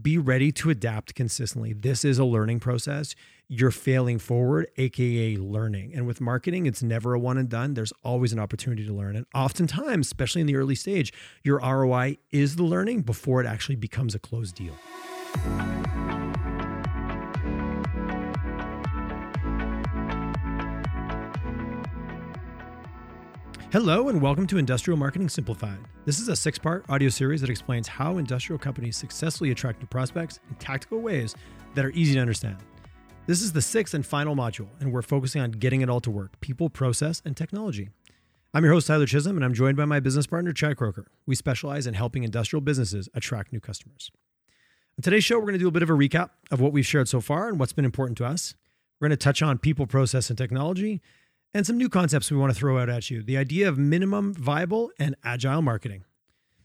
be ready to adapt consistently. This is a learning process. You're failing forward, AKA learning. And with marketing, it's never a one and done. There's always an opportunity to learn. And oftentimes, especially in the early stage, your ROI is the learning before it actually becomes a closed deal. Hello, and welcome to Industrial Marketing Simplified. This is a six part audio series that explains how industrial companies successfully attract new prospects in tactical ways that are easy to understand. This is the sixth and final module, and we're focusing on getting it all to work people, process, and technology. I'm your host, Tyler Chisholm, and I'm joined by my business partner, Chad Croker. We specialize in helping industrial businesses attract new customers. On today's show, we're going to do a bit of a recap of what we've shared so far and what's been important to us. We're going to touch on people, process, and technology and some new concepts we want to throw out at you the idea of minimum viable and agile marketing.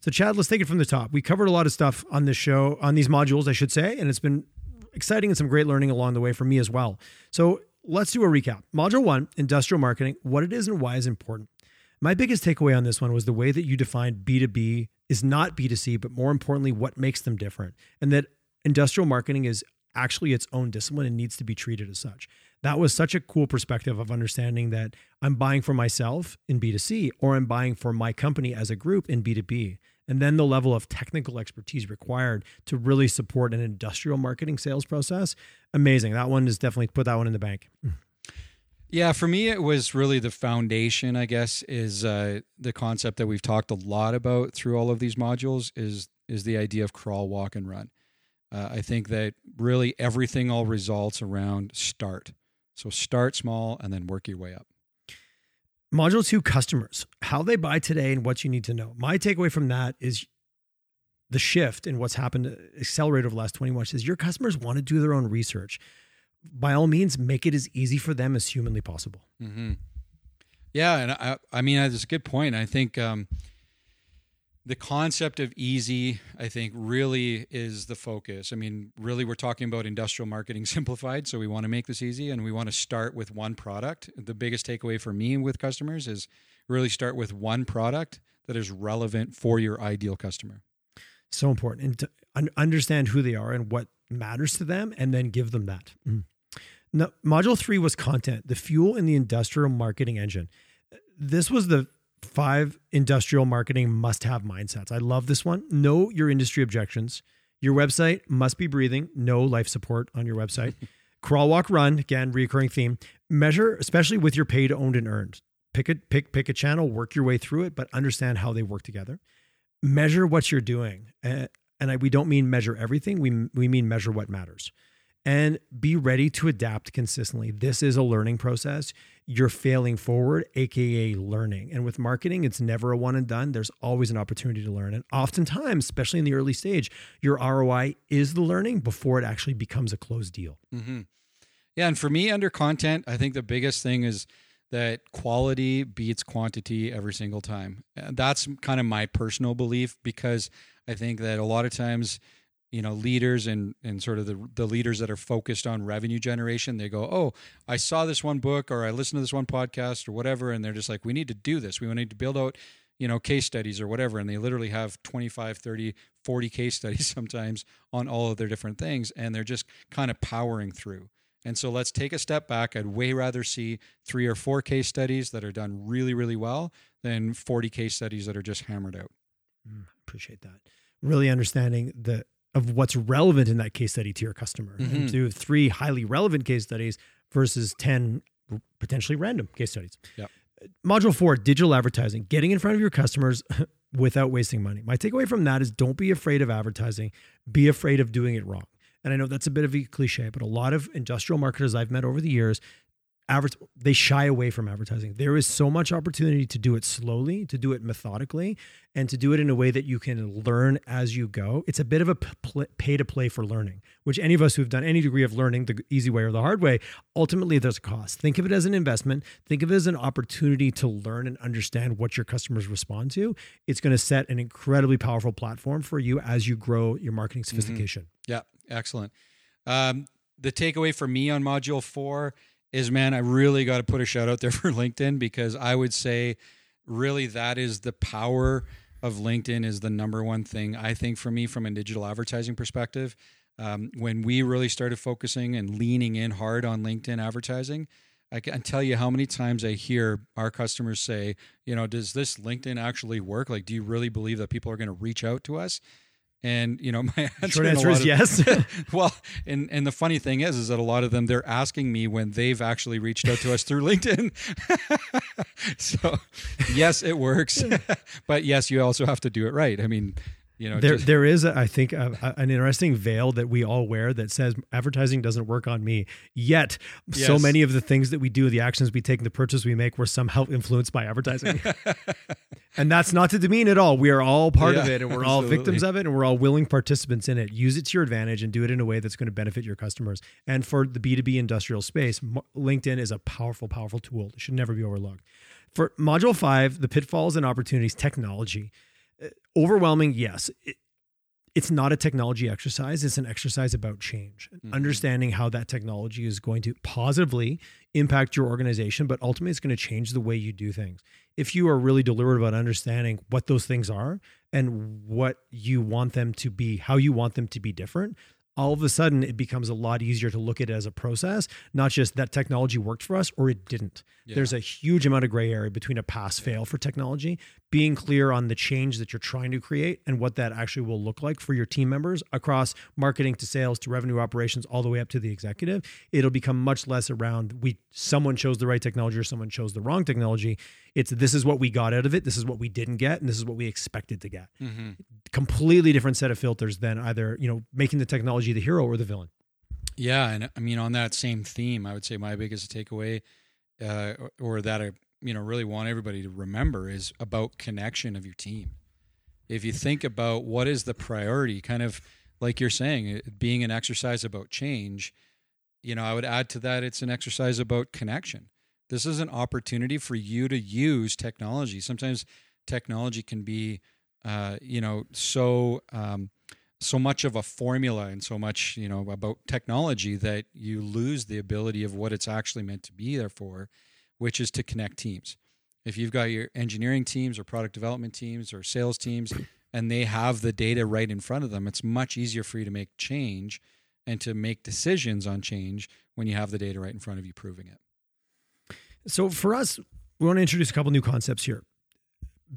So, Chad, let's take it from the top. We covered a lot of stuff on this show, on these modules, I should say, and it's been exciting and some great learning along the way for me as well. So, let's do a recap. Module one industrial marketing, what it is and why is important. My biggest takeaway on this one was the way that you defined B2B is not B2C, but more importantly, what makes them different, and that industrial marketing is actually its own discipline and needs to be treated as such that was such a cool perspective of understanding that I'm buying for myself in B2C or I'm buying for my company as a group in B2B. And then the level of technical expertise required to really support an industrial marketing sales process. Amazing. That one is definitely put that one in the bank. Yeah, for me, it was really the foundation, I guess, is uh, the concept that we've talked a lot about through all of these modules is is the idea of crawl, walk, and run. Uh, I think that really everything all results around start. So start small and then work your way up. Module two customers, how they buy today and what you need to know. My takeaway from that is the shift in what's happened, accelerate over the last 20 months, is your customers want to do their own research. By all means, make it as easy for them as humanly possible. Mm-hmm. Yeah. And I, I mean, that's a good point. I think, um, the concept of easy, I think, really is the focus. I mean, really, we're talking about industrial marketing simplified. So we want to make this easy and we want to start with one product. The biggest takeaway for me with customers is really start with one product that is relevant for your ideal customer. So important. And to un- understand who they are and what matters to them, and then give them that. Mm. Now, module three was content, the fuel in the industrial marketing engine. This was the five industrial marketing must have mindsets. I love this one. Know your industry objections. Your website must be breathing. No life support on your website. Crawl, walk, run. Again, recurring theme. Measure, especially with your paid, owned, and earned. Pick a pick pick a channel. Work your way through it, but understand how they work together. Measure what you're doing, and I, we don't mean measure everything. We we mean measure what matters and be ready to adapt consistently. This is a learning process. You're failing forward, AKA learning. And with marketing, it's never a one and done. There's always an opportunity to learn. And oftentimes, especially in the early stage, your ROI is the learning before it actually becomes a closed deal. Mm-hmm. Yeah. And for me, under content, I think the biggest thing is that quality beats quantity every single time. That's kind of my personal belief because I think that a lot of times, you know leaders and and sort of the the leaders that are focused on revenue generation they go oh i saw this one book or i listened to this one podcast or whatever and they're just like we need to do this. We need to build out you know case studies or whatever and they literally have 25 30 40 case studies sometimes on all of their different things and they're just kind of powering through. And so let's take a step back. I'd way rather see three or four case studies that are done really really well than 40 case studies that are just hammered out. Mm, appreciate that. Really understanding the of what's relevant in that case study to your customer. Mm-hmm. And do three highly relevant case studies versus 10 potentially random case studies. Yep. Module four, digital advertising, getting in front of your customers without wasting money. My takeaway from that is don't be afraid of advertising, be afraid of doing it wrong. And I know that's a bit of a cliche, but a lot of industrial marketers I've met over the years advert they shy away from advertising. There is so much opportunity to do it slowly, to do it methodically, and to do it in a way that you can learn as you go. It's a bit of a pay to play for learning, which any of us who've done any degree of learning the easy way or the hard way, ultimately there's a cost. Think of it as an investment. Think of it as an opportunity to learn and understand what your customers respond to. It's going to set an incredibly powerful platform for you as you grow your marketing mm-hmm. sophistication. Mm-hmm. Yeah, excellent. Um, the takeaway for me on module four is man, I really got to put a shout out there for LinkedIn because I would say really that is the power of LinkedIn is the number one thing I think for me from a digital advertising perspective. Um, when we really started focusing and leaning in hard on LinkedIn advertising, I can tell you how many times I hear our customers say, you know, does this LinkedIn actually work? Like, do you really believe that people are going to reach out to us? And you know, my answer, Short answer is of, yes. well, and and the funny thing is, is that a lot of them they're asking me when they've actually reached out to us through LinkedIn. so, yes, it works, but yes, you also have to do it right. I mean, you know, there just, there is, I think, a, a, an interesting veil that we all wear that says advertising doesn't work on me. Yet, so many of the things that we do, the actions we take, the purchases we make, were somehow influenced by advertising. and that's not to demean at all. We are all part of it, and we're all victims of it, and we're all willing participants in it. Use it to your advantage and do it in a way that's going to benefit your customers. And for the B two B industrial space, LinkedIn is a powerful, powerful tool. It should never be overlooked. For module five, the pitfalls and opportunities, technology. Overwhelming, yes. It- it's not a technology exercise it's an exercise about change Mhm. understanding how that technology is going to positively impact your organization but ultimately it's going to change the way you do things if you are really deliberate about understanding what those things are and what you want them to be how you want them to be different all of a sudden it becomes a lot easier to look at it as a process not just that technology worked for us or it didn't Yeah. there's a huge amount of gray area between a pass fail for technology being clear on the change that you're trying to create and what that actually will look like for your team members across marketing to sales to revenue operations all the way up to the executive it'll become much less around we someone chose the right technology or someone chose the wrong technology. It's this is what we got out of it. This is what we didn't get and this is what we expected to get. Mhm. completely different set of filters than either you know making the technology the hero or the villain. Yeah, and I mean on that same theme, I would say my biggest takeaway, uh, or, or that I you know really want everybody to remember is about connection of your team. If you think about what is the priority, kind of like you're saying, being an exercise about change, you know, I would add to that it's an exercise about connection. This is an opportunity for you to use technology. Sometimes technology can be, uh, you know, so. Um, so much of a formula and so much you know about technology that you lose the ability of what it's actually meant to be there for which is to connect teams if you've got your engineering teams or product development teams or sales teams and they have the data right in front of them it's much easier for you to make change and to make decisions on change when you have the data right in front of you proving it So for us, we want to introduce a couple new concepts here.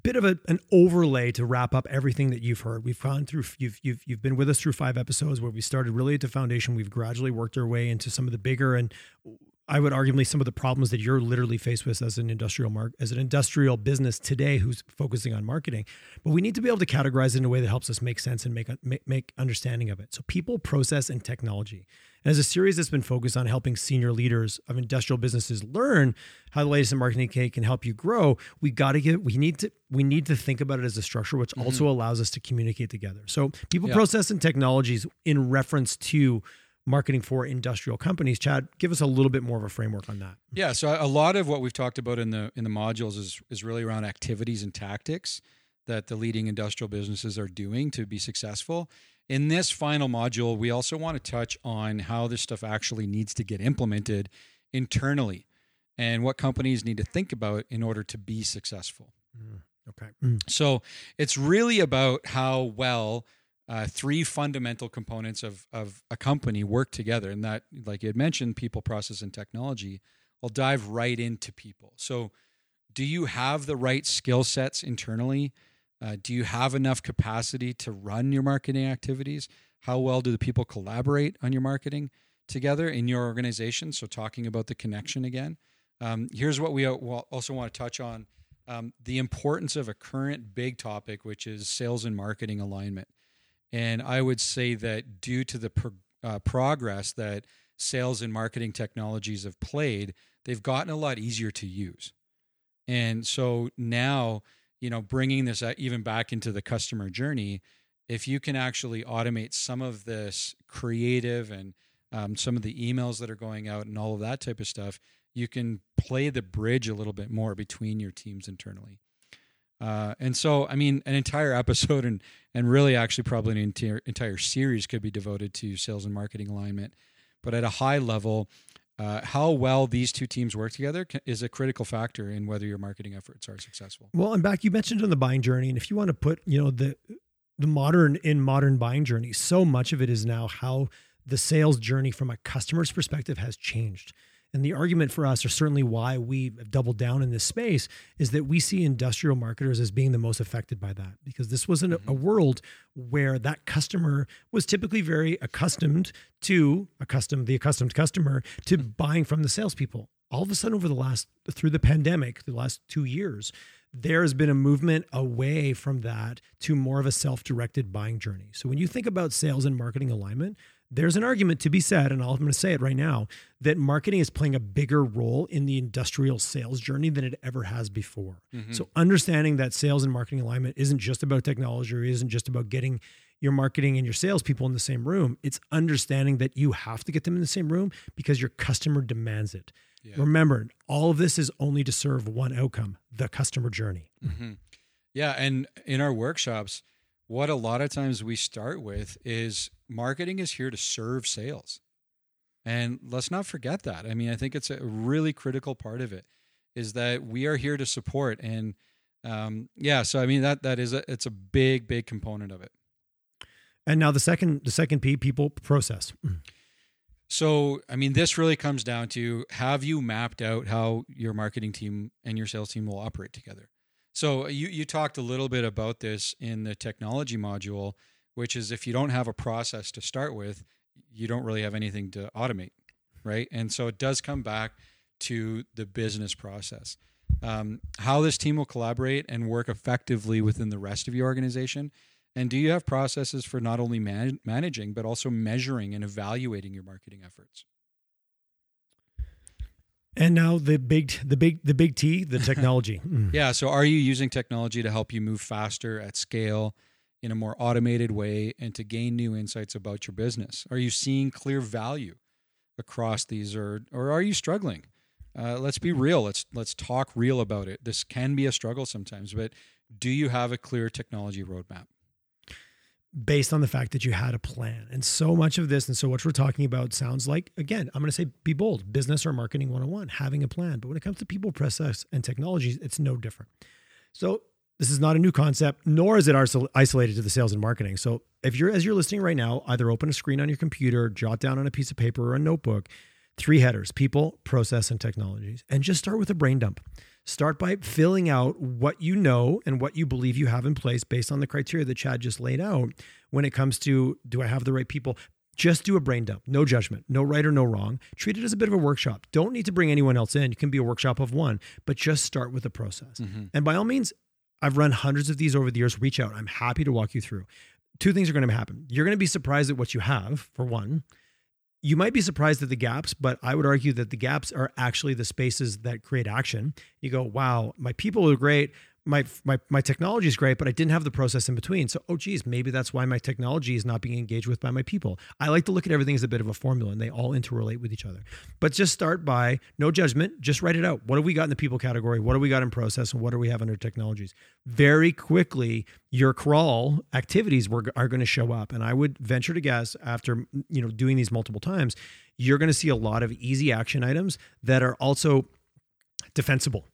Bit of a, an overlay to wrap up everything that you've heard. We've gone through you've you've you've been with us through five episodes where we started really at the foundation. We've gradually worked our way into some of the bigger and I would arguably some of the problems that you're literally faced with as an industrial mark as an industrial business today who's focusing on marketing. But we need to be able to categorize it in a way that helps us make sense and make make, make understanding of it. So people, process, and technology. And as a series that's been focused on helping senior leaders of industrial businesses learn how the latest in marketing cake can help you grow, we got to get we need to we need to think about it as a structure which mm-hmm. also allows us to communicate together. So people, Yeah. process, and technologies in reference to marketing for industrial companies. Chad, give us a little bit more of a framework on that. Yeah, so a lot of what we've talked about in the in the modules is is really around activities and tactics that the leading industrial businesses are doing to be successful. In this final module, we also want to touch on how this stuff actually needs to get implemented internally and what companies need to think about in order to be successful. Mm, okay. So it's really about how well uh, three fundamental components of, of a company work together. And that, like you had mentioned, people, process, and technology. I'll dive right into people. So, do you have the right skill sets internally? Uh, do you have enough capacity to run your marketing activities? How well do the people collaborate on your marketing together in your organization? So, talking about the connection again. Um, here's what we also want to touch on um, the importance of a current big topic, which is sales and marketing alignment. And I would say that due to the pro- uh, progress that sales and marketing technologies have played, they've gotten a lot easier to use. And so now, you know, bringing this uh, even back into the customer journey, if you can actually automate some of this creative and um, some of the emails that are going out and all of that type of stuff, you can play the bridge a little bit more between your teams internally. Uh, and so, I mean, an entire episode and and really actually probably an entire entire series could be devoted to sales and marketing alignment. But at a high level, uh, how well these two teams work together is a critical factor in whether your marketing efforts are successful. Well, and back you mentioned on the buying journey, and if you want to put, you know, the the modern in modern buying journey, so much of it is now how the sales journey from a customer's perspective has changed. And the argument for us, or certainly why we have doubled down in this space, is that we see industrial marketers as being the most affected by that because this wasn't mm-hmm. a, world where that customer was typically very accustomed to accustomed the accustomed customer to mm-hmm. buying from the salespeople. All of a sudden, over the last through the pandemic, the last two years, there has been a movement away from that to more of a self-directed buying journey. So when you think about sales and marketing alignment, there's an argument to be said, and I'm going to say it right now, that marketing is playing a bigger role in the industrial sales journey than it ever has before. Mm-hmm. So, understanding that sales and marketing alignment isn't just about technology or isn't just about getting your marketing and your salespeople in the same room. It's understanding that you have to get them in the same room because your customer demands it. Yeah. Remember, all of this is only to serve one outcome the customer journey. Mm-hmm. Yeah. And in our workshops, what a lot of times we start with is marketing is here to serve sales. And let's not forget that. I mean, I think it's a really critical part of it is that we are here to support. And um, yeah, so I mean that that is a it's a big, big component of it. And now the second the second P, people process. So, I mean, this really comes down to have you mapped out how your marketing team and your sales team will operate together? So you you talked a little bit about this in the technology module, which is if you don't have a process to start with, you don't really have anything to automate, right? And so it does come back to the business process. Um, how this team will collaborate and work effectively within the rest of your organization. And do you have processes for not only man- managing, but also measuring and evaluating your marketing efforts? And now the big, the big, the big T, the technology. Mm. Yeah. So, are you using technology to help you move faster at scale in a more automated way and to gain new insights about your business? Are you seeing clear value across these, or or are you struggling? Uh, let's be real. Let's let's talk real about it. This can be a struggle sometimes, but do you have a clear technology roadmap? Based on the fact that you had a plan. And so much of this and so much we're talking about sounds like, again, I'm going to say be bold, business or marketing 101, having a plan. But when it comes to people, process, and technologies, it's no different. So this is not a new concept, nor is it isolated to the sales and marketing. So if you're, as you're listening right now, either open a screen on your computer, jot down on a piece of paper or a notebook, three headers, people, process, and technologies, and just start with a brain dump. Start by filling out what you know and what you believe you have in place based on the criteria that Chad just laid out when it comes to do I have the right people? Just do a brain dump, no judgment, no right or no wrong. Treat it as a bit of a workshop. Don't need to bring anyone else in. You can be a workshop of one, but just start with the process. Mm-hmm. And by all means, I've run hundreds of these over the years. Reach out. I'm happy to walk you through. Two things are going to happen. You're going to be surprised at what you have, for one you might be surprised at the gaps, but I would argue that the gaps are actually the spaces that create action. You go, wow, my people are great my my my technology is great, but I didn't have the process in between. So, oh geez, maybe that's why my technology is not being engaged with by my people. I like to look at everything as a bit of a formula, and they all interrelate with each other. But just start by no judgment, just write it out. What have we got in the people category? What do we got in process, and what do we have under technologies? Very quickly, your crawl activities were, are going to show up, and I would venture to guess after you know doing these multiple times, you're going to see a lot of easy action items that are also defensible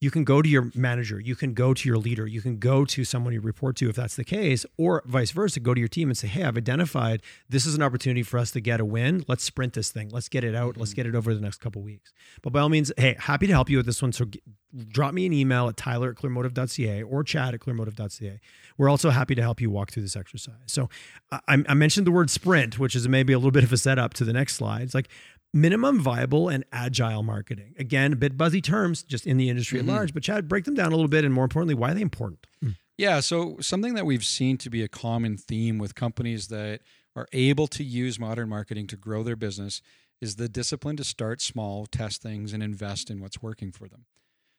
you can go to your manager, you can go to your leader, you can go to someone you report to if that's the case, or vice versa, go to your team and say, Hey, I've identified this is an opportunity for us to get a win. Let's sprint this thing. Let's get it out. Mm-hmm. Let's get it over the next couple weeks. But by all means, hey, happy to help you with this one. So g- drop me an email at tyler at clearmotive.ca or chad at clearmotive.ca. We're also happy to help you walk through this exercise. So I, I mentioned the word sprint, which is maybe a little bit of a setup to the next slide. It's like minimum viable and agile marketing. Again, a bit buzzy terms just in the industry mm-hmm. at large, but Chad, break them down a little bit and more importantly, why are they important? Mm. Yeah, so something that we've seen to be a common theme with companies that are able to use modern marketing to grow their business is the discipline to start small, test things, and invest in what's working for them.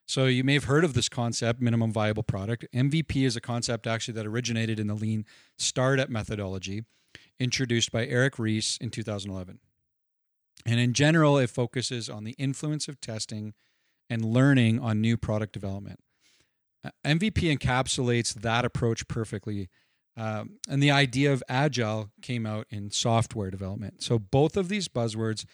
So you may have heard of this concept, minimum viable product. MVP is a concept actually that originated in the lean startup methodology, introduced by Eric Ries in 2011. And in general, it focuses on the influence of testing and learning on new product development. Uh, MVP encapsulates that approach perfectly. Um, and the idea of agile came out in software development. So both of these buzzwords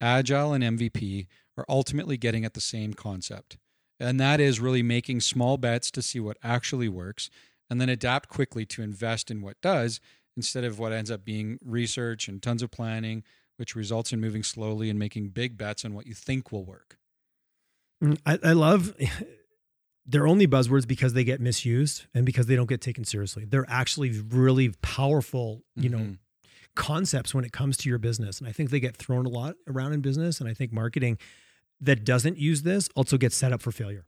Agile and MVP are ultimately getting at the same concept. And that is really making small bets to see what actually works and then adapt quickly to invest in what does instead of what ends up being research and tons of planning, which results in moving slowly and making big bets on what you think will work. Mm, I, I love they're only buzzwords because they get misused and because they don't get taken seriously. They're actually really powerful, you mm-hmm. know, concepts when it comes to your business. And I think they get thrown a lot around in business. And I think marketing that doesn't use this also gets set up for failure.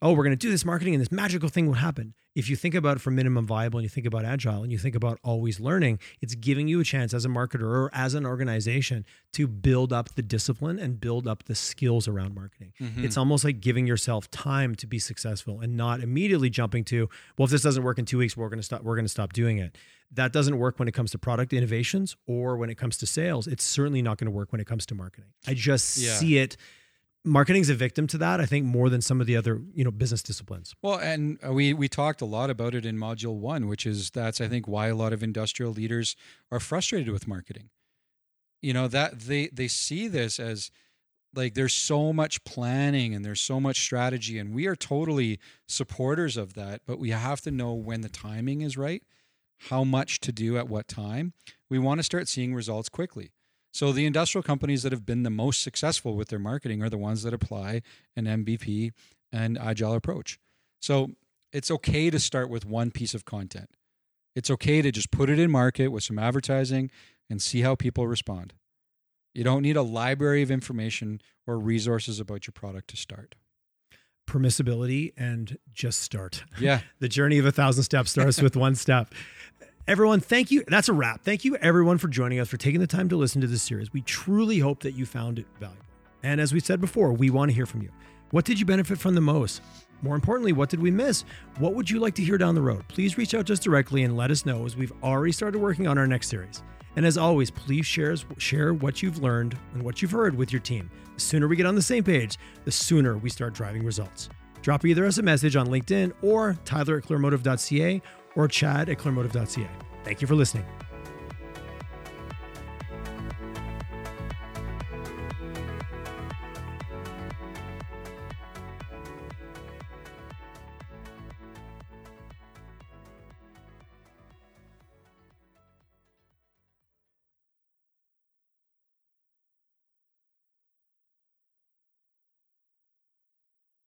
Oh, we're going to do this marketing and this magical thing will happen. If you think about it from minimum viable and you think about agile and you think about always learning, it's giving you a chance as a marketer or as an organization to build up the discipline and build up the skills around marketing. Mm-hmm. It's almost like giving yourself time to be successful and not immediately jumping to, well, if this doesn't work in 2 weeks, we're going to stop we're going to stop doing it. That doesn't work when it comes to product innovations or when it comes to sales. It's certainly not going to work when it comes to marketing. I just yeah. see it marketing's a victim to that i think more than some of the other you know business disciplines. Well and uh, we we talked a lot about it in module 1 which is that's i think why a lot of industrial leaders are frustrated with marketing. You know that they they see this as like there's so much planning and there's so much strategy and we are totally supporters of that but we have to know when the timing is right how much to do at what time. We want to start seeing results quickly so the industrial companies that have been the most successful with their marketing are the ones that apply an MVP and agile approach. So it's okay to start with one piece of content. It's okay to just put it in market with some advertising and see how people respond. You don't need a library of information or resources about your product to start. Permissibility and just start. Yeah. the journey of a thousand steps starts with one step. Everyone, thank you. That's a wrap. Thank you, everyone, for joining us, for taking the time to listen to this series. We truly hope that you found it valuable. And as we said before, we want to hear from you. What did you benefit from the most? More importantly, what did we miss? What would you like to hear down the road? Please reach out to us directly and let us know as we've already started working on our next series. And as always, please share, share what you've learned and what you've heard with your team. The sooner we get on the same page, the sooner we start driving results. Drop either us a message on LinkedIn or tyler at clearmotive.ca or chad at clearmotive.ca. Thank you for listening.